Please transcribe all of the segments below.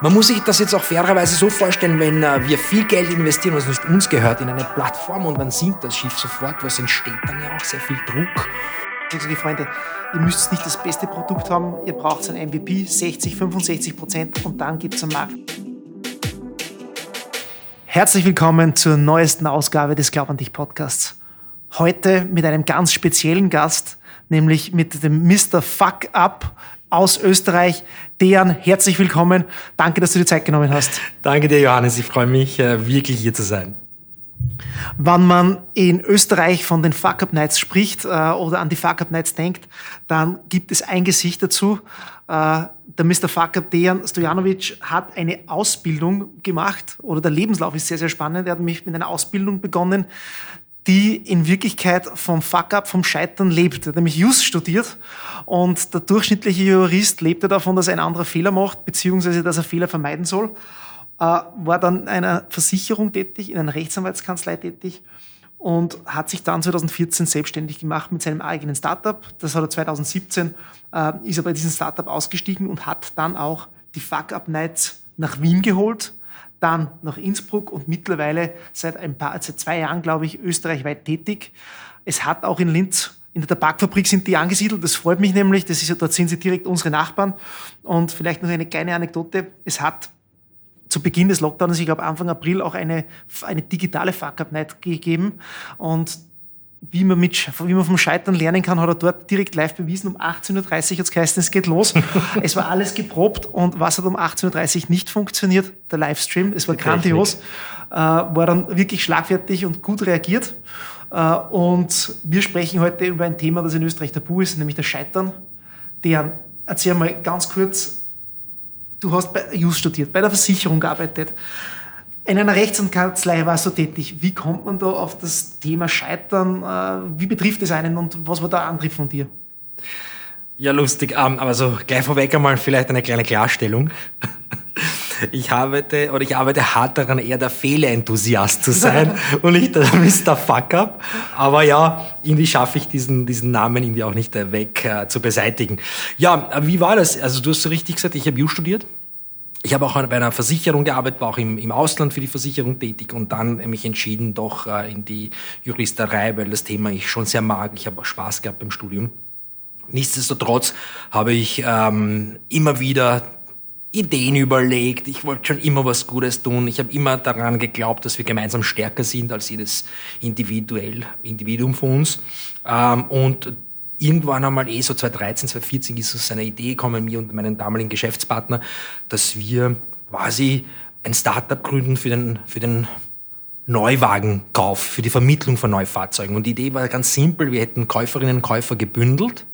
Man muss sich das jetzt auch fairerweise so vorstellen, wenn äh, wir viel Geld investieren, was nicht uns gehört, in eine Plattform und dann sinkt das Schiff sofort, was entsteht dann ja auch sehr viel Druck. Ich sage, Freunde, ihr müsst nicht das beste Produkt haben, ihr braucht ein MVP, 60, 65 Prozent und dann gibt es am Markt. Herzlich willkommen zur neuesten Ausgabe des Glaub an dich Podcasts. Heute mit einem ganz speziellen Gast, nämlich mit dem Mr. Fuck Up aus Österreich. Dejan, herzlich willkommen. Danke, dass du dir Zeit genommen hast. Danke dir, Johannes. Ich freue mich, äh, wirklich hier zu sein. Wenn man in Österreich von den Fuck Up Nights spricht äh, oder an die Fuck Up Nights denkt, dann gibt es ein Gesicht dazu. Äh, der Mr. Fuck Up Dejan Stojanovic hat eine Ausbildung gemacht oder der Lebenslauf ist sehr, sehr spannend. Er hat mich mit einer Ausbildung begonnen, die in Wirklichkeit vom Fuck-up, vom Scheitern lebt. Nämlich Just studiert und der durchschnittliche Jurist lebte davon, dass ein anderer Fehler macht, beziehungsweise dass er Fehler vermeiden soll. Äh, war dann in einer Versicherung tätig, in einer Rechtsanwaltskanzlei tätig und hat sich dann 2014 selbstständig gemacht mit seinem eigenen Startup. Das hat er 2017, äh, ist er bei diesem Startup ausgestiegen und hat dann auch die Fuck-Up Nights nach Wien geholt dann nach Innsbruck und mittlerweile seit ein paar, seit zwei Jahren, glaube ich, österreichweit tätig. Es hat auch in Linz in der Tabakfabrik sind die angesiedelt. Das freut mich nämlich. Das ist, dort sind sie direkt unsere Nachbarn. Und vielleicht noch eine kleine Anekdote. Es hat zu Beginn des Lockdowns, ich glaube Anfang April, auch eine, eine digitale Fuck-Up-Night gegeben. Und wie man, mit, wie man vom Scheitern lernen kann, hat er dort direkt live bewiesen. Um 18.30 Uhr hat es geheißen, es geht los. es war alles geprobt und was hat um 18.30 Uhr nicht funktioniert? Der Livestream. Es war Die grandios. Äh, war dann wirklich schlagfertig und gut reagiert. Äh, und wir sprechen heute über ein Thema, das in Österreich tabu ist, nämlich das Scheitern. Der, erzähl mal ganz kurz, du hast bei JUS studiert, bei der Versicherung gearbeitet. In einer Rechtsanwaltskanzlei warst du tätig. Wie kommt man da auf das Thema Scheitern? Äh, wie betrifft es einen und was war der Antrieb von dir? Ja, lustig. Ähm, aber so gleich vorweg einmal vielleicht eine kleine Klarstellung. Ich arbeite oder ich arbeite hart daran, eher der Fehlerenthusiast zu sein und nicht der Mr. Fuck-Up. Aber ja, irgendwie schaffe ich diesen, diesen Namen irgendwie auch nicht weg äh, zu beseitigen. Ja, wie war das? Also du hast so richtig gesagt, ich habe Ju studiert ich habe auch bei einer Versicherung gearbeitet, war auch im, im Ausland für die Versicherung tätig und dann mich entschieden, doch äh, in die Juristerei, weil das Thema ich schon sehr mag. Ich habe auch Spaß gehabt beim Studium. Nichtsdestotrotz habe ich ähm, immer wieder Ideen überlegt. Ich wollte schon immer was Gutes tun. Ich habe immer daran geglaubt, dass wir gemeinsam stärker sind als jedes individuell Individuum von uns. Ähm, und irgendwann einmal eh so 2013, 2014 ist es eine Idee gekommen, mir und meinen damaligen Geschäftspartner, dass wir quasi ein Startup gründen für den, für den Neuwagenkauf, für die Vermittlung von Neufahrzeugen. Und die Idee war ganz simpel. Wir hätten Käuferinnen und Käufer gebündelt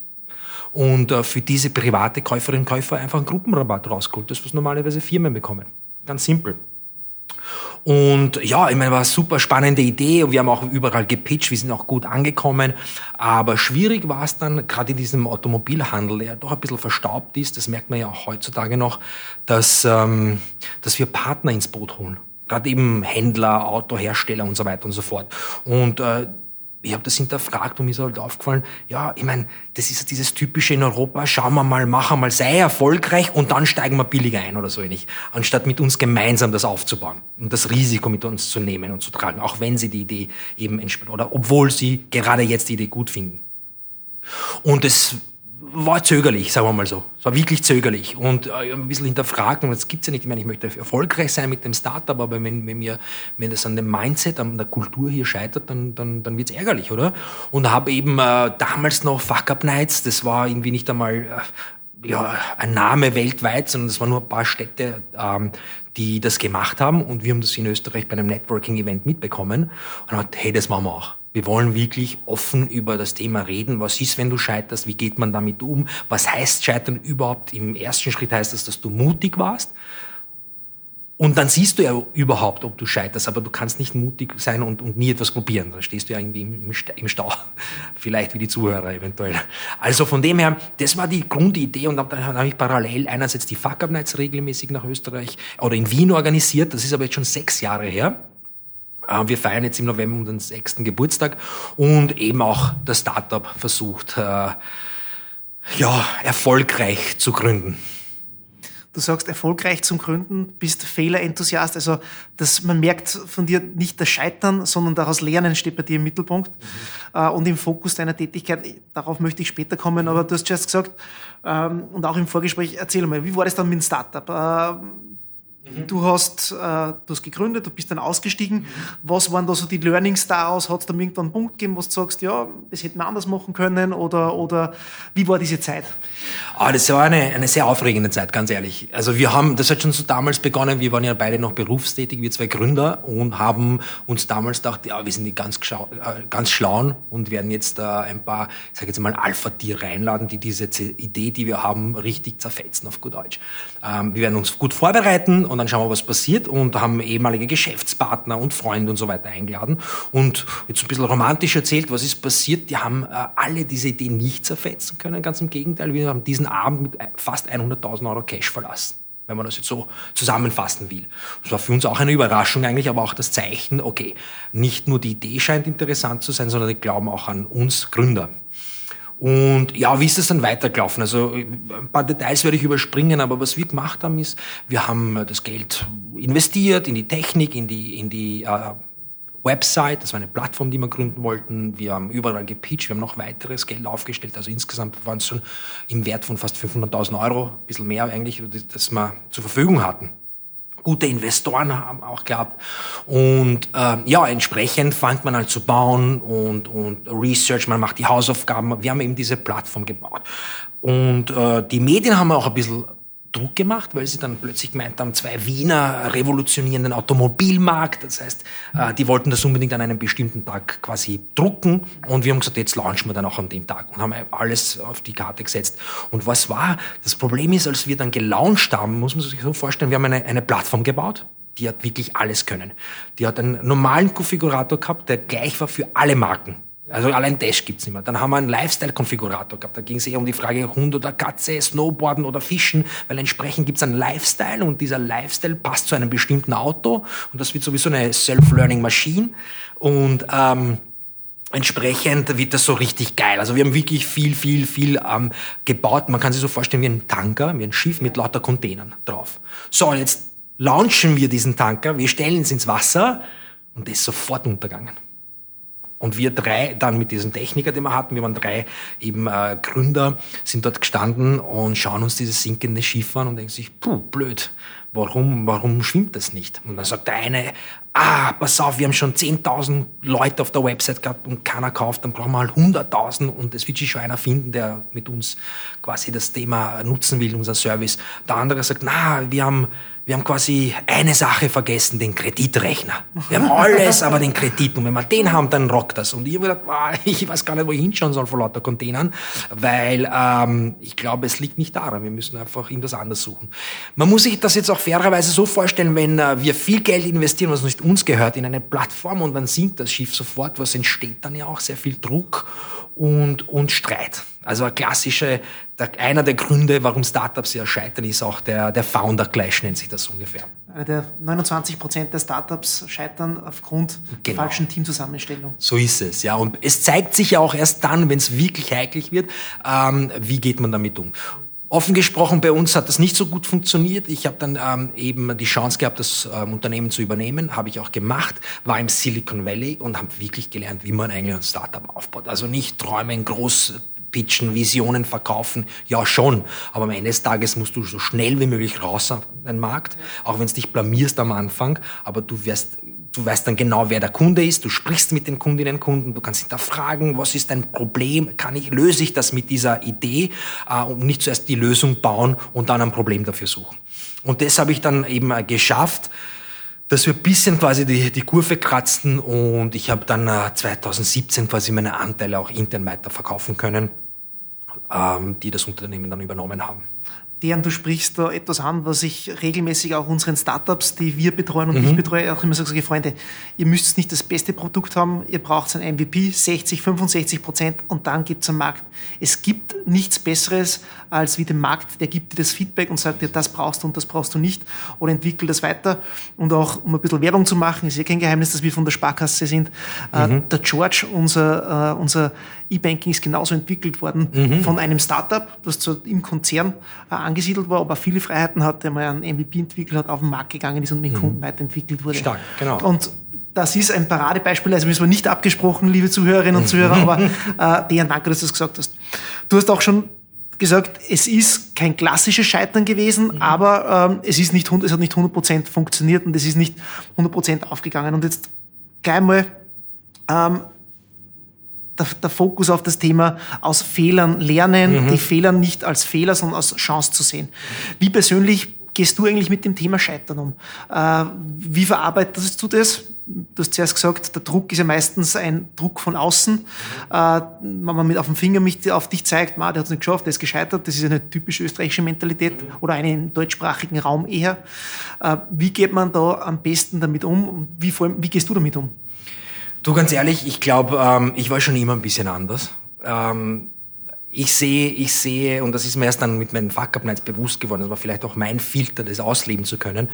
und äh, für diese private Käuferinnen und Käufer einfach einen Gruppenrabatt rausgeholt. Das, was normalerweise Firmen bekommen. Ganz simpel. Und ja, ich meine, war eine super spannende Idee und wir haben auch überall gepitcht, wir sind auch gut angekommen. Aber schwierig war es dann, gerade in diesem Automobilhandel, der doch ein bisschen verstaubt ist, das merkt man ja auch heutzutage noch, dass, ähm, dass wir Partner ins Boot holen. Gerade eben Händler, Autohersteller und so weiter und so fort. Und äh, ich habe das hinterfragt und mir ist halt aufgefallen, ja, ich meine, das ist dieses typische in Europa, schauen wir mal, machen mal, sei erfolgreich und dann steigen wir billig ein oder so ähnlich, anstatt mit uns gemeinsam das aufzubauen und das Risiko mit uns zu nehmen und zu tragen, auch wenn sie die Idee eben entspricht oder obwohl sie gerade jetzt die Idee gut finden. Und es war zögerlich, sagen wir mal so. Es war wirklich zögerlich und äh, ein bisschen hinterfragt. Und das gibt's ja nicht. Ich meine, ich möchte erfolgreich sein mit dem Startup, aber wenn, wenn, mir, wenn das an dem Mindset, an der Kultur hier scheitert, dann, dann, dann wird's ärgerlich, oder? Und habe eben äh, damals noch Fuck Up Nights, das war irgendwie nicht einmal äh, ja, ein Name weltweit, sondern es waren nur ein paar Städte, ähm, die das gemacht haben. Und wir haben das in Österreich bei einem Networking-Event mitbekommen und haben gesagt, hey, das machen wir auch. Wir wollen wirklich offen über das Thema reden. Was ist, wenn du scheiterst? Wie geht man damit um? Was heißt Scheitern überhaupt? Im ersten Schritt heißt das, dass du mutig warst. Und dann siehst du ja überhaupt, ob du scheiterst, aber du kannst nicht mutig sein und, und nie etwas probieren. Dann stehst du ja irgendwie im, im Stau. Vielleicht wie die Zuhörer eventuell. Also von dem her, das war die Grundidee und dann habe ich parallel einerseits die Fuck-Up-Nights regelmäßig nach Österreich oder in Wien organisiert. Das ist aber jetzt schon sechs Jahre her. Äh, wir feiern jetzt im November unseren sechsten Geburtstag und eben auch das Startup versucht, äh, ja, erfolgreich zu gründen. Du sagst erfolgreich zum Gründen, bist Fehlerenthusiast. Also das, man merkt von dir nicht das Scheitern, sondern daraus Lernen steht bei dir im Mittelpunkt mhm. und im Fokus deiner Tätigkeit. Darauf möchte ich später kommen, aber du hast just gesagt, ähm, und auch im Vorgespräch, erzähl mal, wie war das dann mit dem Startup? Mhm. Du, hast, äh, du hast gegründet, du bist dann ausgestiegen. Mhm. Was waren da so die Learnings daraus? Hat es da irgendwann einen Punkt gegeben, wo du sagst, ja, das hätten wir anders machen können? Oder, oder wie war diese Zeit? Ah, das war eine, eine sehr aufregende Zeit, ganz ehrlich. Also wir haben, das hat schon so damals begonnen, wir waren ja beide noch berufstätig, wir zwei Gründer und haben uns damals gedacht, ja, wir sind die ganz, äh, ganz schlauen und werden jetzt äh, ein paar, ich sage jetzt mal, Alpha-Tier reinladen, die diese Idee, die wir haben, richtig zerfetzen auf gut Deutsch. Ähm, wir werden uns gut vorbereiten und dann schauen wir, was passiert und haben ehemalige Geschäftspartner und Freunde und so weiter eingeladen und jetzt ein bisschen romantisch erzählt, was ist passiert. Die haben äh, alle diese Idee nicht zerfetzen können, ganz im Gegenteil. Wir haben diesen Abend mit fast 100.000 Euro Cash verlassen wenn man das jetzt so zusammenfassen will. Das war für uns auch eine Überraschung eigentlich, aber auch das Zeichen, okay, nicht nur die Idee scheint interessant zu sein, sondern die glauben auch an uns Gründer. Und ja, wie ist das dann weitergelaufen? Also ein paar Details werde ich überspringen, aber was wir gemacht haben ist, wir haben das Geld investiert in die Technik, in die, in die äh, Website, das war eine Plattform, die wir gründen wollten. Wir haben überall gepitcht, wir haben noch weiteres Geld aufgestellt. Also insgesamt waren es schon im Wert von fast 500.000 Euro, ein bisschen mehr eigentlich, das wir zur Verfügung hatten gute Investoren haben auch gehabt. Und äh, ja, entsprechend fängt man halt zu bauen und, und Research, man macht die Hausaufgaben. Wir haben eben diese Plattform gebaut. Und äh, die Medien haben auch ein bisschen Druck gemacht, weil sie dann plötzlich gemeint haben, zwei Wiener revolutionieren den Automobilmarkt. Das heißt, äh, die wollten das unbedingt an einem bestimmten Tag quasi drucken. Und wir haben gesagt, jetzt launchen wir dann auch an dem Tag und haben alles auf die Karte gesetzt. Und was war? Das Problem ist, als wir dann gelauncht haben, muss man sich so vorstellen, wir haben eine, eine Plattform gebaut. Die hat wirklich alles können. Die hat einen normalen Konfigurator gehabt, der gleich war für alle Marken. Also allein das gibt's nicht mehr. Dann haben wir einen Lifestyle-Konfigurator gehabt. Da ging es eher um die Frage Hund oder Katze, Snowboarden oder Fischen, weil entsprechend gibt's einen Lifestyle und dieser Lifestyle passt zu einem bestimmten Auto und das wird sowieso eine Self-Learning-Maschine und ähm, entsprechend wird das so richtig geil. Also wir haben wirklich viel, viel, viel ähm, gebaut. Man kann sich so vorstellen wie ein Tanker, wie ein Schiff mit lauter Containern drauf. So, jetzt launchen wir diesen Tanker, wir stellen es ins Wasser und der ist sofort untergegangen. Und wir drei, dann mit diesem Techniker, den wir hatten, wir waren drei eben äh, Gründer, sind dort gestanden und schauen uns dieses sinkende Schiff an und denken sich, puh, blöd, warum, warum schwimmt das nicht? Und dann sagt der eine, ah, pass auf, wir haben schon 10.000 Leute auf der Website gehabt und keiner kauft, dann brauchen wir halt 100.000 und es wird sich schon einer finden, der mit uns quasi das Thema nutzen will, unser Service. Der andere sagt, na, wir haben wir haben quasi eine Sache vergessen, den Kreditrechner. Wir haben alles, aber den Kredit. Und wenn wir den haben, dann rockt das. Und ich habe gedacht, ah, ich weiß gar nicht, wo ich hinschauen soll vor lauter Containern, weil ähm, ich glaube, es liegt nicht daran. Wir müssen einfach irgendwas anderes suchen. Man muss sich das jetzt auch fairerweise so vorstellen, wenn äh, wir viel Geld investieren, was nicht uns gehört, in eine Plattform und dann sinkt das Schiff sofort, was entsteht dann ja auch sehr viel Druck und, und Streit. Also eine klassische, einer der Gründe, warum Startups ja scheitern, ist auch der, der Founder Clash, nennt sich das ungefähr. Der 29 Prozent der Startups scheitern aufgrund genau. der falschen Teamzusammenstellung. So ist es, ja. Und es zeigt sich ja auch erst dann, wenn es wirklich heikel wird, ähm, wie geht man damit um. Offen gesprochen, bei uns hat das nicht so gut funktioniert. Ich habe dann ähm, eben die Chance gehabt, das ähm, Unternehmen zu übernehmen, habe ich auch gemacht, war im Silicon Valley und habe wirklich gelernt, wie man eigentlich ein Startup aufbaut. Also nicht träumen, groß pitchen, Visionen verkaufen, ja schon. Aber am Ende des Tages musst du so schnell wie möglich raus auf den Markt, auch wenn es dich blamierst am Anfang, aber du wirst du weißt dann genau, wer der Kunde ist, du sprichst mit den Kundinnen und Kunden, du kannst hinterfragen, was ist dein Problem, kann ich, löse ich das mit dieser Idee? Äh, und nicht zuerst die Lösung bauen und dann ein Problem dafür suchen. Und das habe ich dann eben äh, geschafft, dass wir ein bisschen quasi die, die Kurve kratzten und ich habe dann äh, 2017 quasi meine Anteile auch intern weiterverkaufen können ähm, die das Unternehmen dann übernommen haben. Deren, du sprichst da etwas an, was ich regelmäßig auch unseren Startups, die wir betreuen und mhm. ich betreue, auch immer sage, Freunde, ihr müsst nicht das beste Produkt haben, ihr braucht ein MVP, 60, 65 Prozent und dann gibt es einen Markt. Es gibt nichts Besseres als wie den Markt, der gibt dir das Feedback und sagt dir, das brauchst du und das brauchst du nicht oder entwickel das weiter. Und auch, um ein bisschen Werbung zu machen, ist ja kein Geheimnis, dass wir von der Sparkasse sind. Äh, mhm. Der George, unser, äh, unser E-Banking ist genauso entwickelt worden mhm. von einem Startup, das zwar im Konzern äh, angesiedelt war, aber viele Freiheiten hat, der mal einen MVP entwickelt hat, auf den Markt gegangen ist und mit mhm. Kunden weiterentwickelt wurde. Stark, genau. Und das ist ein Paradebeispiel, also müssen wir nicht abgesprochen, liebe Zuhörerinnen und Zuhörer, aber äh, Dejan, danke, dass du das gesagt hast. Du hast auch schon gesagt, es ist kein klassisches Scheitern gewesen, mhm. aber ähm, es, ist nicht, es hat nicht 100% funktioniert und es ist nicht 100% aufgegangen. Und jetzt gleich mal ähm, der, der, Fokus auf das Thema aus Fehlern lernen, mhm. die Fehler nicht als Fehler, sondern als Chance zu sehen. Wie persönlich gehst du eigentlich mit dem Thema Scheitern um? Äh, wie verarbeitest du das? Du hast zuerst gesagt, der Druck ist ja meistens ein Druck von außen. Äh, wenn man mit auf dem Finger mich, auf dich zeigt, der hat es nicht geschafft, der ist gescheitert, das ist eine typische österreichische Mentalität oder eine im deutschsprachigen Raum eher. Äh, wie geht man da am besten damit um und wie, allem, wie gehst du damit um? Du, ganz ehrlich, ich glaube, ähm, ich war schon immer ein bisschen anders. Ähm, ich sehe, ich sehe, und das ist mir erst dann mit meinen Fuck-Up Nights bewusst geworden, das war vielleicht auch mein Filter, das ausleben zu können,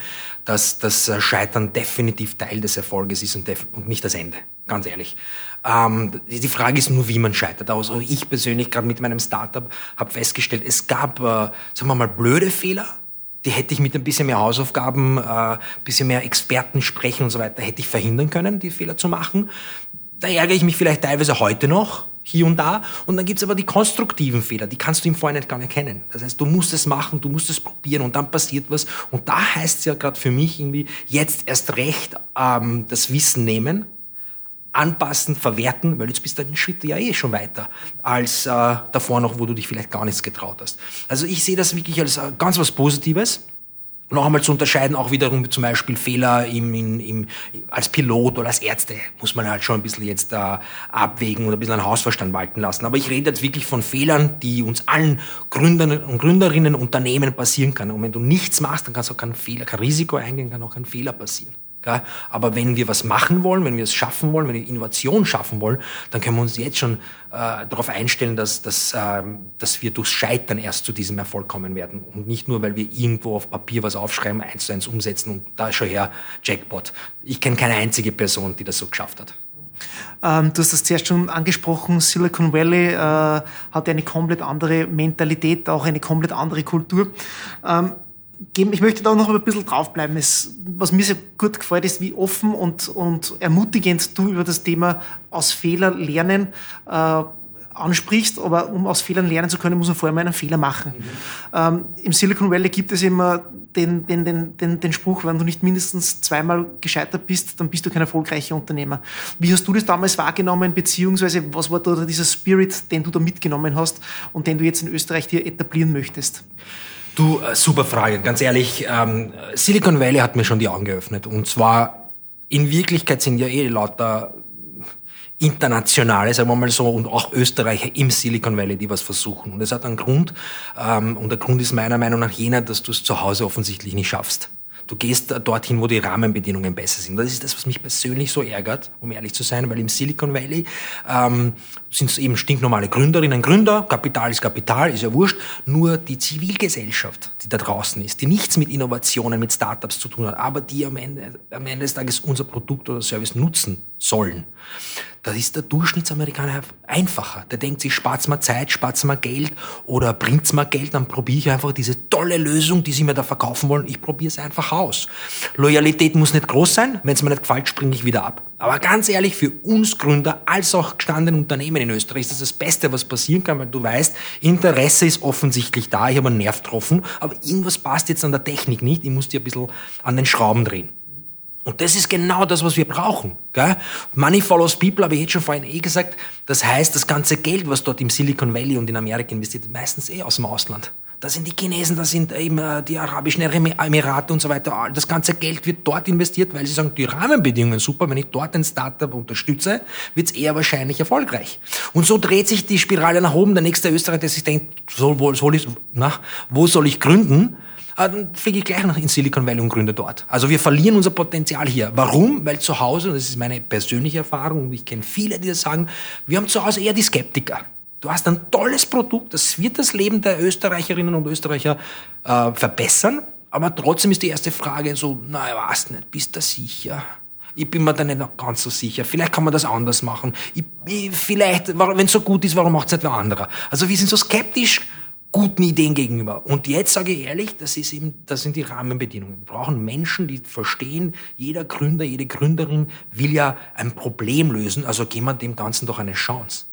dass das äh, Scheitern definitiv Teil des Erfolges ist und, und nicht das Ende, ganz ehrlich. Ähm, die Frage ist nur, wie man scheitert. Also ich persönlich, gerade mit meinem Startup, habe festgestellt, es gab, äh, sagen wir mal, blöde Fehler, die hätte ich mit ein bisschen mehr Hausaufgaben, äh, bisschen mehr Experten sprechen und so weiter, hätte ich verhindern können, die Fehler zu machen. Da ärgere ich mich vielleicht teilweise heute noch, hier und da. Und dann gibt's aber die konstruktiven Fehler, die kannst du im Vorhinein gar nicht kennen. Das heißt, du musst es machen, du musst es probieren und dann passiert was. Und da heißt es ja gerade für mich irgendwie, jetzt erst recht ähm, das Wissen nehmen, anpassen, verwerten, weil jetzt bist du den Schritt ja eh schon weiter als äh, davor noch, wo du dich vielleicht gar nichts getraut hast. Also ich sehe das wirklich als äh, ganz was Positives noch einmal zu unterscheiden, auch wiederum zum Beispiel Fehler im, im, im, als Pilot oder als Ärzte muss man halt schon ein bisschen jetzt äh, abwägen oder ein bisschen einen Hausverstand walten lassen. Aber ich rede jetzt wirklich von Fehlern, die uns allen Gründern und Gründerinnen, Unternehmen passieren können. Und wenn du nichts machst, dann kannst du auch kein Fehler, kein Risiko eingehen, kann auch kein Fehler passieren. Aber wenn wir was machen wollen, wenn wir es schaffen wollen, wenn wir Innovation schaffen wollen, dann können wir uns jetzt schon äh, darauf einstellen, dass, dass, äh, dass wir durchs Scheitern erst zu diesem Erfolg kommen werden. Und nicht nur, weil wir irgendwo auf Papier was aufschreiben, eins zu eins umsetzen und da schon her Jackpot. Ich kenne keine einzige Person, die das so geschafft hat. Ähm, du hast das zuerst schon angesprochen, Silicon Valley äh, hat eine komplett andere Mentalität, auch eine komplett andere Kultur. Ähm, geben. Ich möchte da noch ein bisschen draufbleiben. Es, was mir sehr gut gefällt, ist, wie offen und, und ermutigend du über das Thema aus Fehlern lernen äh, ansprichst. Aber um aus Fehlern lernen zu können, muss man vorher mal einen Fehler machen. Mhm. Ähm, Im Silicon Valley gibt es immer den, den, den, den, den Spruch, wenn du nicht mindestens zweimal gescheitert bist, dann bist du kein erfolgreicher Unternehmer. Wie hast du das damals wahrgenommen, beziehungsweise was war da dieser Spirit, den du da mitgenommen hast und den du jetzt in Österreich dir etablieren möchtest? Du, äh, super Frage. Ganz ehrlich, ähm, Silicon Valley hat mir schon die Augen geöffnet. Und zwar, in Wirklichkeit sind ja eh lauter internationale, sagen wir mal so, und auch Österreicher im Silicon Valley, die was versuchen. Und das hat einen Grund. Ähm, und der Grund ist meiner Meinung nach jener, dass du es zu Hause offensichtlich nicht schaffst. Du gehst dorthin, wo die Rahmenbedingungen besser sind. Das ist das, was mich persönlich so ärgert, um ehrlich zu sein, weil im Silicon Valley ähm, sind es eben stinknormale Gründerinnen, Gründer, Kapital ist Kapital, ist ja wurscht, nur die Zivilgesellschaft, die da draußen ist, die nichts mit Innovationen, mit Startups zu tun hat, aber die am Ende, am Ende des Tages unser Produkt oder Service nutzen sollen da ist der Durchschnittsamerikaner einfacher. Der denkt sich, spart's mal Zeit, spart's mal Geld oder bringt's mal Geld, dann probiere ich einfach diese tolle Lösung, die sie mir da verkaufen wollen, ich probiere es einfach aus. Loyalität muss nicht groß sein, wenn es mir nicht gefällt, springe ich wieder ab. Aber ganz ehrlich, für uns Gründer als auch gestandene Unternehmen in Österreich ist das das Beste, was passieren kann, weil du weißt, Interesse ist offensichtlich da, ich habe einen Nerv getroffen, aber irgendwas passt jetzt an der Technik nicht, ich muss dir ein bisschen an den Schrauben drehen. Und das ist genau das, was wir brauchen. Gell? Money follows people, habe ich jetzt schon vorhin eh gesagt. Das heißt, das ganze Geld, was dort im Silicon Valley und in Amerika investiert meistens eh aus dem Ausland. Da sind die Chinesen, da sind eben äh, die Arabischen Emirate und so weiter. Das ganze Geld wird dort investiert, weil sie sagen, die Rahmenbedingungen super. Wenn ich dort ein Startup unterstütze, wird es eher wahrscheinlich erfolgreich. Und so dreht sich die Spirale nach oben. Der nächste Österreicher, der sich denkt, soll, soll ich, na, wo soll ich gründen? Ah, dann fliege ich gleich nach in Silicon Valley und gründe dort. Also wir verlieren unser Potenzial hier. Warum? Weil zu Hause, und das ist meine persönliche Erfahrung, und ich kenne viele, die das sagen, wir haben zu Hause eher die Skeptiker. Du hast ein tolles Produkt, das wird das Leben der Österreicherinnen und Österreicher äh, verbessern, aber trotzdem ist die erste Frage so, na, was nicht, bist du sicher? Ich bin mir da nicht ganz so sicher. Vielleicht kann man das anders machen. Ich, ich, vielleicht, wenn es so gut ist, warum macht es nicht wer anderer? Also wir sind so skeptisch guten Ideen gegenüber. Und jetzt sage ich ehrlich, das ist eben, das sind die Rahmenbedingungen. Wir brauchen Menschen, die verstehen, jeder Gründer, jede Gründerin will ja ein Problem lösen, also geben wir dem Ganzen doch eine Chance.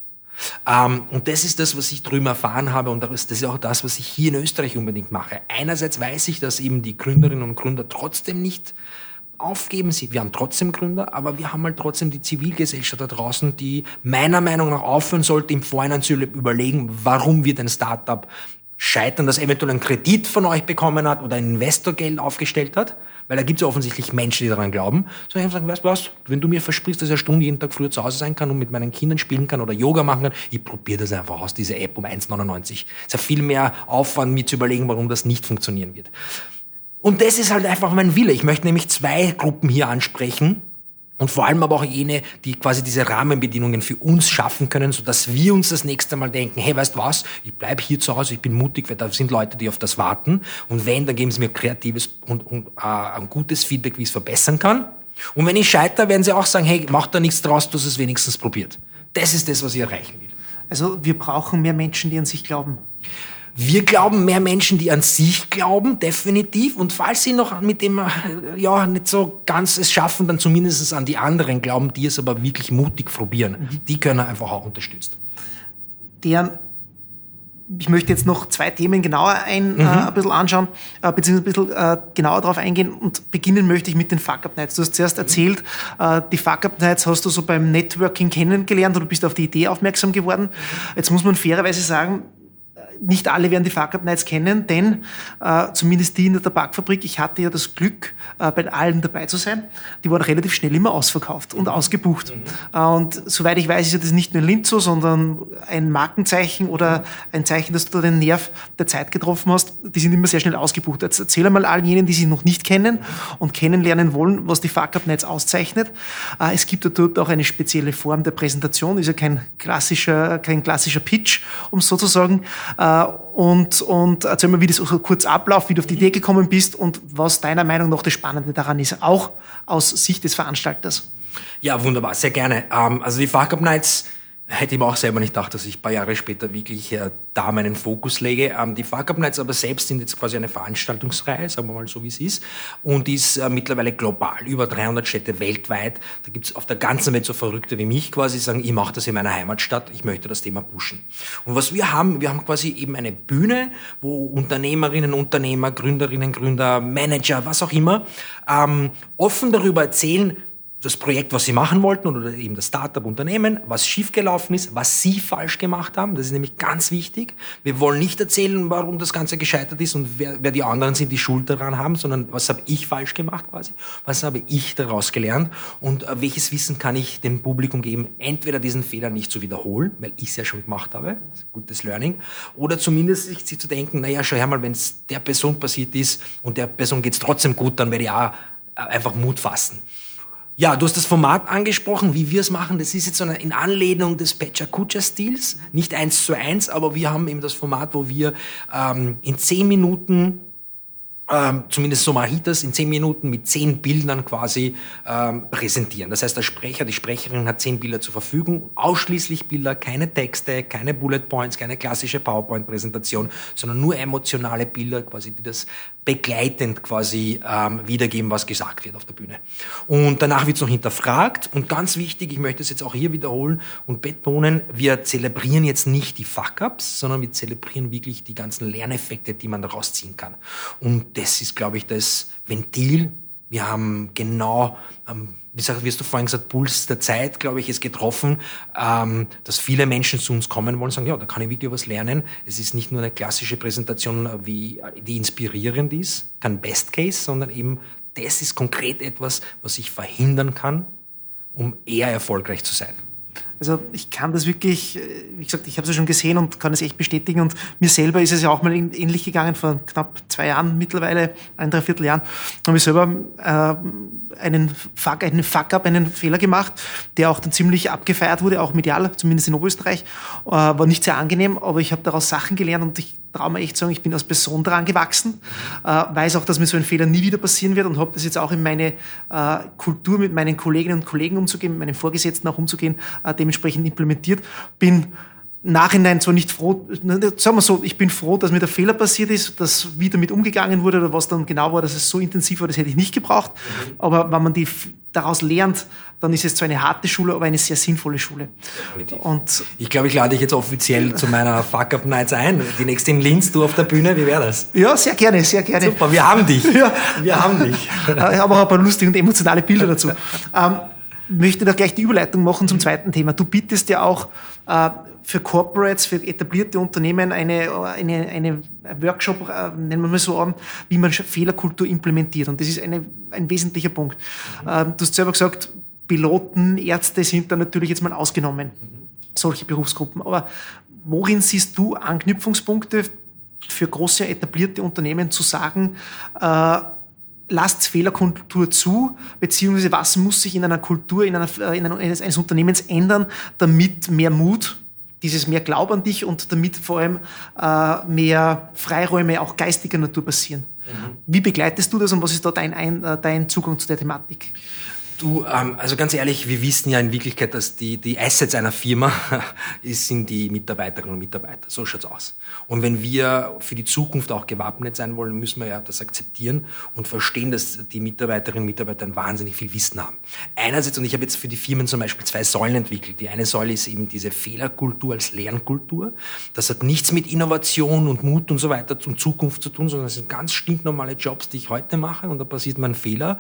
Ähm, und das ist das, was ich drüben erfahren habe und das ist auch das, was ich hier in Österreich unbedingt mache. Einerseits weiß ich, dass eben die Gründerinnen und Gründer trotzdem nicht aufgeben sie. Wir haben trotzdem Gründer, aber wir haben halt trotzdem die Zivilgesellschaft da draußen, die meiner Meinung nach aufhören sollte, im Vorhinein zu überlegen, warum wird ein Startup scheitern, das eventuell einen Kredit von euch bekommen hat oder ein Investorgeld aufgestellt hat, weil da gibt es ja offensichtlich Menschen, die daran glauben. So ich sagen, weißt du was, wenn du mir versprichst, dass ich eine Stunde jeden Tag früher zu Hause sein kann und mit meinen Kindern spielen kann oder Yoga machen kann, ich probiere das einfach aus, diese App um 1,99. Es ist ja viel mehr Aufwand, mir zu überlegen, warum das nicht funktionieren wird. Und das ist halt einfach mein Wille. Ich möchte nämlich zwei Gruppen hier ansprechen. Und vor allem aber auch jene, die quasi diese Rahmenbedingungen für uns schaffen können, so dass wir uns das nächste Mal denken, hey, weißt was, ich bleib hier zu Hause, ich bin mutig, weil da sind Leute, die auf das warten. Und wenn, dann geben sie mir kreatives und, und äh, ein gutes Feedback, wie ich es verbessern kann. Und wenn ich scheitere, werden sie auch sagen, hey, mach da nichts draus, du hast es wenigstens probiert. Das ist das, was ich erreichen will. Also wir brauchen mehr Menschen, die an sich glauben. Wir glauben mehr Menschen, die an sich glauben, definitiv. Und falls sie noch mit dem, ja, nicht so ganz es schaffen, dann zumindest an die anderen glauben, die es aber wirklich mutig probieren. Mhm. Die können einfach auch unterstützt. Deren ich möchte jetzt noch zwei Themen genauer ein, mhm. äh, ein bisschen anschauen, äh, beziehungsweise ein bisschen äh, genauer darauf eingehen und beginnen möchte ich mit den Fuck-Up-Nights. Du hast zuerst erzählt, äh, die Fuck-Up-Nights hast du so beim Networking kennengelernt oder bist auf die Idee aufmerksam geworden. Jetzt muss man fairerweise sagen, nicht alle werden die Fuck Up Nights kennen, denn äh, zumindest die in der Tabakfabrik, ich hatte ja das Glück, äh, bei allen dabei zu sein. Die waren relativ schnell immer ausverkauft und ausgebucht. Mhm. Äh, und soweit ich weiß, ist ja das nicht nur in Linz so, sondern ein Markenzeichen oder ein Zeichen, dass du den Nerv der Zeit getroffen hast. Die sind immer sehr schnell ausgebucht. Jetzt erzähl einmal all jenen, die sie noch nicht kennen und kennenlernen wollen, was die Fuck Up Nights auszeichnet. Äh, es gibt dort auch eine spezielle Form der Präsentation, ist ja kein klassischer, kein klassischer Pitch, um es so zu sagen äh, und, und erzähl mal, wie das so kurz abläuft, wie du auf die Idee gekommen bist und was deiner Meinung nach das Spannende daran ist, auch aus Sicht des Veranstalters. Ja, wunderbar, sehr gerne. Ähm, also die Fuck Up Nights hätte ich mir auch selber nicht gedacht, dass ich ein paar Jahre später wirklich äh, da meinen Fokus lege. Ähm, die Fuck Up Nights aber selbst sind jetzt quasi eine Veranstaltungsreihe, sagen wir mal so, wie es ist, und ist äh, mittlerweile global, über 300 Städte weltweit. Da gibt es auf der ganzen Welt so Verrückte wie mich quasi, sagen, ich mache das in meiner Heimatstadt, ich möchte das Thema pushen. Und was wir haben, wir haben quasi eben eine Bühne, wo Unternehmerinnen, Unternehmer, Gründerinnen, Gründer, Manager, was auch immer, ähm, offen darüber erzählen, das Projekt, was sie machen wollten oder eben das Startup-Unternehmen, was schiefgelaufen ist, was sie falsch gemacht haben. Das ist nämlich ganz wichtig. Wir wollen nicht erzählen, warum das Ganze gescheitert ist und wer, wer die anderen sind, die Schuld daran haben, sondern was habe ich falsch gemacht quasi, was habe ich daraus gelernt und äh, welches Wissen kann ich dem Publikum geben, entweder diesen Fehler nicht zu wiederholen, weil ich es ja schon gemacht habe, gutes Learning, oder zumindest sich zu denken, naja, schau her mal, wenn es der Person passiert ist und der Person geht es trotzdem gut, dann werde ich auch äh, einfach Mut fassen. Ja, du hast das Format angesprochen, wie wir es machen. Das ist jetzt so eine, in Anlehnung des Pecha-Kucha-Stils. Nicht eins zu eins, aber wir haben eben das Format, wo wir ähm, in zehn Minuten ähm, zumindest so mache ich das, in zehn Minuten mit zehn Bildern quasi ähm, präsentieren. Das heißt, der Sprecher, die Sprecherin hat zehn Bilder zur Verfügung, ausschließlich Bilder, keine Texte, keine Bullet Points, keine klassische PowerPoint-Präsentation, sondern nur emotionale Bilder, quasi, die das begleitend quasi ähm, wiedergeben, was gesagt wird auf der Bühne. Und danach wird es noch hinterfragt. Und ganz wichtig, ich möchte es jetzt auch hier wiederholen und betonen, wir zelebrieren jetzt nicht die Fuck-Ups, sondern wir zelebrieren wirklich die ganzen Lerneffekte, die man daraus ziehen kann. Und das ist, glaube ich, das Ventil. Wir haben genau, ähm, wie, sag, wie hast du vorhin gesagt, Puls der Zeit, glaube ich, ist getroffen, ähm, dass viele Menschen zu uns kommen wollen und sagen, ja, da kann ich wirklich was lernen. Es ist nicht nur eine klassische Präsentation, äh, wie, die inspirierend ist, kein Best Case, sondern eben das ist konkret etwas, was ich verhindern kann, um eher erfolgreich zu sein. Also ich kann das wirklich, äh, wie gesagt, ich habe es ja schon gesehen und kann es echt bestätigen. Und mir selber ist es ja auch mal ähnlich gegangen, vor knapp zwei Jahren mittlerweile, ein, dreiviertel Jahren, habe ich selber äh, einen Fuck, einen Fuck-up, einen Fehler gemacht, der auch dann ziemlich abgefeiert wurde, auch medial, zumindest in Oberösterreich. Äh, war nicht sehr angenehm, aber ich habe daraus Sachen gelernt und ich traue mir echt sagen, ich bin als Person daran gewachsen, äh, weiß auch, dass mir so ein Fehler nie wieder passieren wird und habe das jetzt auch in meine äh, Kultur mit meinen Kolleginnen und Kollegen umzugehen, mit meinen Vorgesetzten auch umzugehen, äh, dementsprechend implementiert. Bin Nachhinein zwar nicht froh, sagen wir so, ich bin froh, dass mir der Fehler passiert ist, dass wie damit umgegangen wurde oder was dann genau war, dass es so intensiv war, das hätte ich nicht gebraucht. Mhm. Aber wenn man die daraus lernt, dann ist es zwar eine harte Schule, aber eine sehr sinnvolle Schule. Und ich glaube, ich lade dich jetzt offiziell zu meiner Fuck Up Nights ein. Die nächste in Linz, du auf der Bühne, wie wäre das? Ja, sehr gerne, sehr gerne. Super, wir haben dich. Ja. Wir haben dich. Ich habe auch ein paar lustige und emotionale Bilder dazu. ähm, möchte da gleich die Überleitung machen zum zweiten Thema. Du bietest ja auch für Corporates, für etablierte Unternehmen eine, eine, eine Workshop, äh, nennen wir mal so an, wie man Fehlerkultur implementiert. Und das ist eine, ein wesentlicher Punkt. Mhm. du hast selber gesagt, Piloten, Ärzte sind da natürlich jetzt mal ausgenommen, mhm. solche Berufsgruppen. Aber worin siehst du Anknüpfungspunkte für große etablierte Unternehmen zu sagen, äh, lasst Fehlerkultur zu, beziehungsweise was muss sich in einer Kultur, in einer, äh, in einer, eines Unternehmens ändern, damit mehr Mut dieses mehr Glaub an dich und damit vor allem äh, mehr Freiräume auch geistiger Natur passieren. Mhm. Wie begleitest du das und was ist da dein, ein, äh, dein Zugang zu der Thematik? Du, ähm, also ganz ehrlich, wir wissen ja in Wirklichkeit, dass die, die Assets einer Firma sind die Mitarbeiterinnen und Mitarbeiter. So schaut's aus. Und wenn wir für die Zukunft auch gewappnet sein wollen, müssen wir ja das akzeptieren und verstehen, dass die Mitarbeiterinnen und Mitarbeiter wahnsinnig viel Wissen haben. Einerseits, und ich habe jetzt für die Firmen zum Beispiel zwei Säulen entwickelt. Die eine Säule ist eben diese Fehlerkultur als Lernkultur. Das hat nichts mit Innovation und Mut und so weiter und Zukunft zu tun, sondern es sind ganz stinknormale Jobs, die ich heute mache und da passiert mal ein Fehler.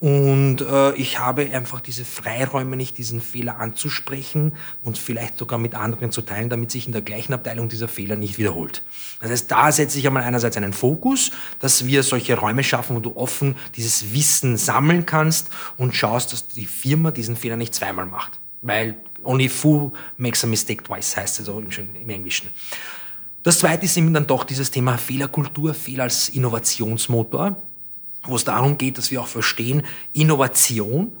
Und äh, ich ich habe einfach diese Freiräume nicht, diesen Fehler anzusprechen und vielleicht sogar mit anderen zu teilen, damit sich in der gleichen Abteilung dieser Fehler nicht wiederholt. Das heißt, da setze ich einmal einerseits einen Fokus, dass wir solche Räume schaffen, wo du offen dieses Wissen sammeln kannst und schaust, dass die Firma diesen Fehler nicht zweimal macht. Weil only fool makes a mistake twice, heißt es also im, im Englischen. Das zweite ist eben dann doch dieses Thema Fehlerkultur, Fehler als Innovationsmotor wo es darum geht, dass wir auch verstehen, Innovation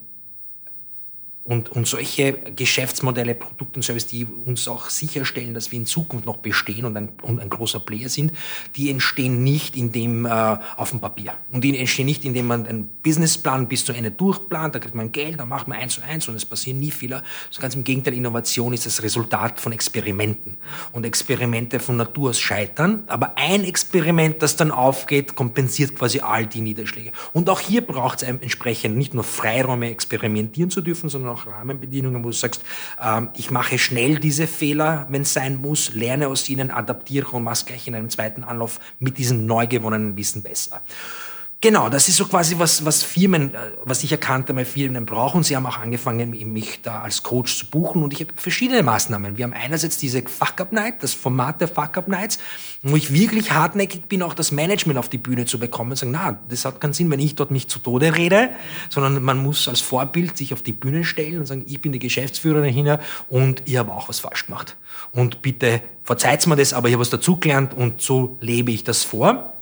und, und solche Geschäftsmodelle, Produkte und Services, die uns auch sicherstellen, dass wir in Zukunft noch bestehen und ein, und ein großer Player sind, die entstehen nicht in dem äh, auf dem Papier. Und die entstehen nicht, indem man einen Businessplan bis zu Ende durchplant, da kriegt man Geld, dann macht man eins zu eins und es passieren nie Fehler. So ganz im Gegenteil, Innovation ist das Resultat von Experimenten. Und Experimente von Natur aus scheitern, aber ein Experiment, das dann aufgeht, kompensiert quasi all die Niederschläge. Und auch hier braucht es entsprechend nicht nur Freiräume experimentieren zu dürfen, sondern auch auch Rahmenbedingungen, wo du sagst, ähm, ich mache schnell diese Fehler, wenn es sein muss, lerne aus ihnen, adaptiere und mache gleich in einem zweiten Anlauf mit diesem neu gewonnenen Wissen besser. Genau, das ist so quasi was, was Firmen, äh, was ich erkannt habe, Firmen brauchen. Sie haben auch angefangen, mich da als Coach zu buchen und ich habe verschiedene Maßnahmen. Wir haben einerseits diese Fuck-Up-Night, das Format der Fuck-Up-Nights, wo ich wirklich hartnäckig bin, auch das Management auf die Bühne zu bekommen und sagen, na, das hat keinen Sinn, wenn ich dort mich zu Tode rede, sondern man muss als Vorbild sich auf die Bühne stellen und sagen, ich bin die Geschäftsführerin hier und ich habe auch was falsch gemacht. Und bitte verzeiht mir das, aber ich habe was dazugelernt und so lebe ich das vor.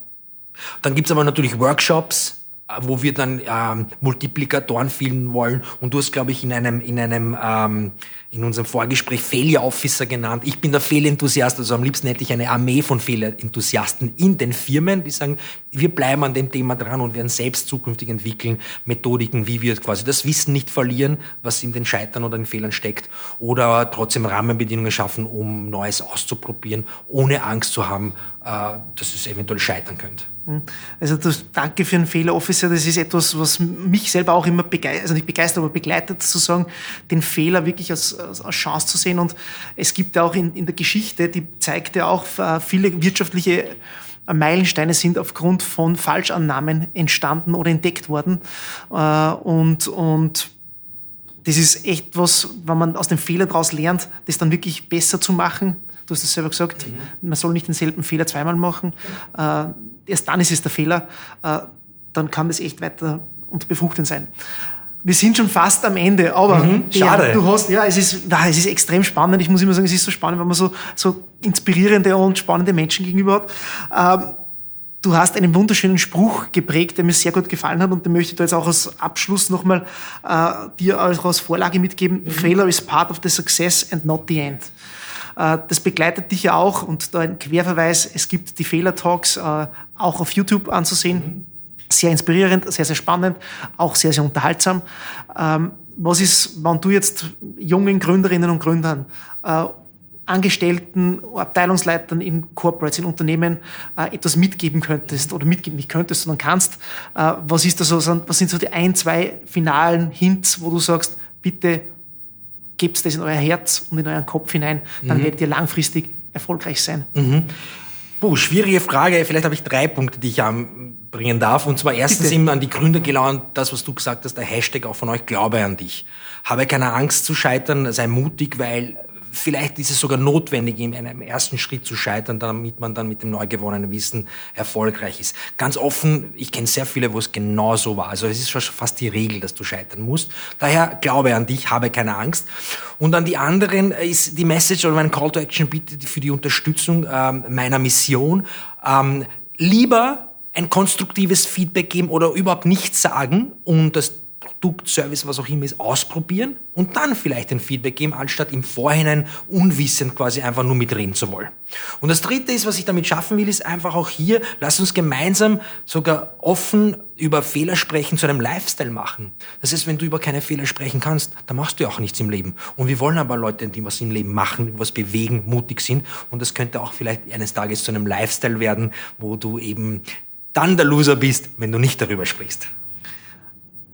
Dann gibt's aber natürlich Workshops, wo wir dann ähm, Multiplikatoren finden wollen. Und du hast, glaube ich, in einem, in einem, ähm, in unserem Vorgespräch Failure Officer genannt. Ich bin der Fehlenthusiast, also am liebsten hätte ich eine Armee von Fehlenthusiasten in den Firmen, die sagen, wir bleiben an dem Thema dran und werden selbst zukünftig entwickeln, Methodiken, wie wir quasi das Wissen nicht verlieren, was in den Scheitern oder den Fehlern steckt, oder trotzdem Rahmenbedingungen schaffen, um Neues auszuprobieren, ohne Angst zu haben, äh, dass es eventuell scheitern könnte. Hm. Also das, danke für den Fehler Officer. Das ist etwas, was mich selber auch immer begeistert, also nicht begeistert, aber begleitet, zu sagen, den Fehler wirklich als, als Chance zu sehen. Und es gibt ja auch in, in der Geschichte, die zeigt ja auch, äh, viele wirtschaftliche Meilensteine sind aufgrund von Falschannahmen entstanden oder entdeckt worden. Äh, und, und das ist echt was, wenn man aus den Fehlern daraus lernt, das dann wirklich besser zu machen, Du hast es selber gesagt, mhm. man soll nicht denselben Fehler zweimal machen. Äh, erst dann ist es der Fehler. Äh, dann kann das echt weiter und befruchtend sein. Wir sind schon fast am Ende, aber mhm, schade. Ja, du hast, ja, es ist, na, es ist extrem spannend. Ich muss immer sagen, es ist so spannend, wenn man so, so inspirierende und spannende Menschen gegenüber hat. Ähm, du hast einen wunderschönen Spruch geprägt, der mir sehr gut gefallen hat und den möchte ich da jetzt auch als Abschluss nochmal äh, dir auch als Vorlage mitgeben. Mhm. Failure is part of the success and not the end. Äh, das begleitet dich ja auch und da ein Querverweis, es gibt die Fehler-Talks äh, auch auf YouTube anzusehen. Sehr inspirierend, sehr, sehr spannend, auch sehr, sehr unterhaltsam. Ähm, was ist, wenn du jetzt jungen Gründerinnen und Gründern äh, Angestellten, Abteilungsleitern in Corporates, in Unternehmen äh, etwas mitgeben könntest oder mitgeben nicht könntest, sondern kannst. Äh, was ist da so, was sind so die ein, zwei finalen Hints, wo du sagst, bitte gebt das in euer Herz und in euren Kopf hinein, dann mhm. werdet ihr langfristig erfolgreich sein. Mhm. Puh, schwierige Frage. Vielleicht habe ich drei Punkte, die ich anbringen darf. Und zwar erstens Bitte. immer an die Gründer gelaunt, das, was du gesagt hast, der Hashtag auch von euch, glaube an dich. Habe keine Angst zu scheitern, sei mutig, weil vielleicht ist es sogar notwendig, in einem ersten Schritt zu scheitern, damit man dann mit dem neu gewonnenen Wissen erfolgreich ist. Ganz offen, ich kenne sehr viele, wo es genau so war. Also es ist schon fast die Regel, dass du scheitern musst. Daher glaube an dich, habe keine Angst. Und an die anderen ist die Message oder mein Call to Action bitte für die Unterstützung ähm, meiner Mission. Ähm, lieber ein konstruktives Feedback geben oder überhaupt nichts sagen und das Produkt, Service, was auch immer ist, ausprobieren und dann vielleicht ein Feedback geben, anstatt im Vorhinein unwissend quasi einfach nur mitreden zu wollen. Und das dritte ist, was ich damit schaffen will, ist einfach auch hier, lass uns gemeinsam sogar offen über Fehler sprechen zu einem Lifestyle machen. Das heißt, wenn du über keine Fehler sprechen kannst, dann machst du ja auch nichts im Leben. Und wir wollen aber Leute, die was im Leben machen, was bewegen, mutig sind. Und das könnte auch vielleicht eines Tages zu einem Lifestyle werden, wo du eben dann der Loser bist, wenn du nicht darüber sprichst.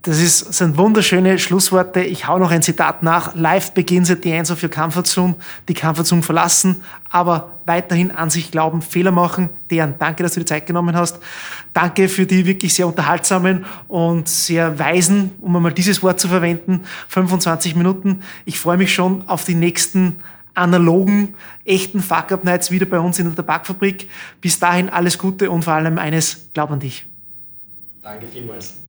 Das ist, sind wunderschöne Schlussworte. Ich hau noch ein Zitat nach. Life begins at the ends of your comfort zone. Die Comfort zone verlassen, aber weiterhin an sich glauben, Fehler machen. Deren, danke, dass du die Zeit genommen hast. Danke für die wirklich sehr unterhaltsamen und sehr weisen, um einmal dieses Wort zu verwenden, 25 Minuten. Ich freue mich schon auf die nächsten analogen, echten Fuck-Up-Nights wieder bei uns in der Tabakfabrik. Bis dahin alles Gute und vor allem eines, glaub an dich. Danke vielmals.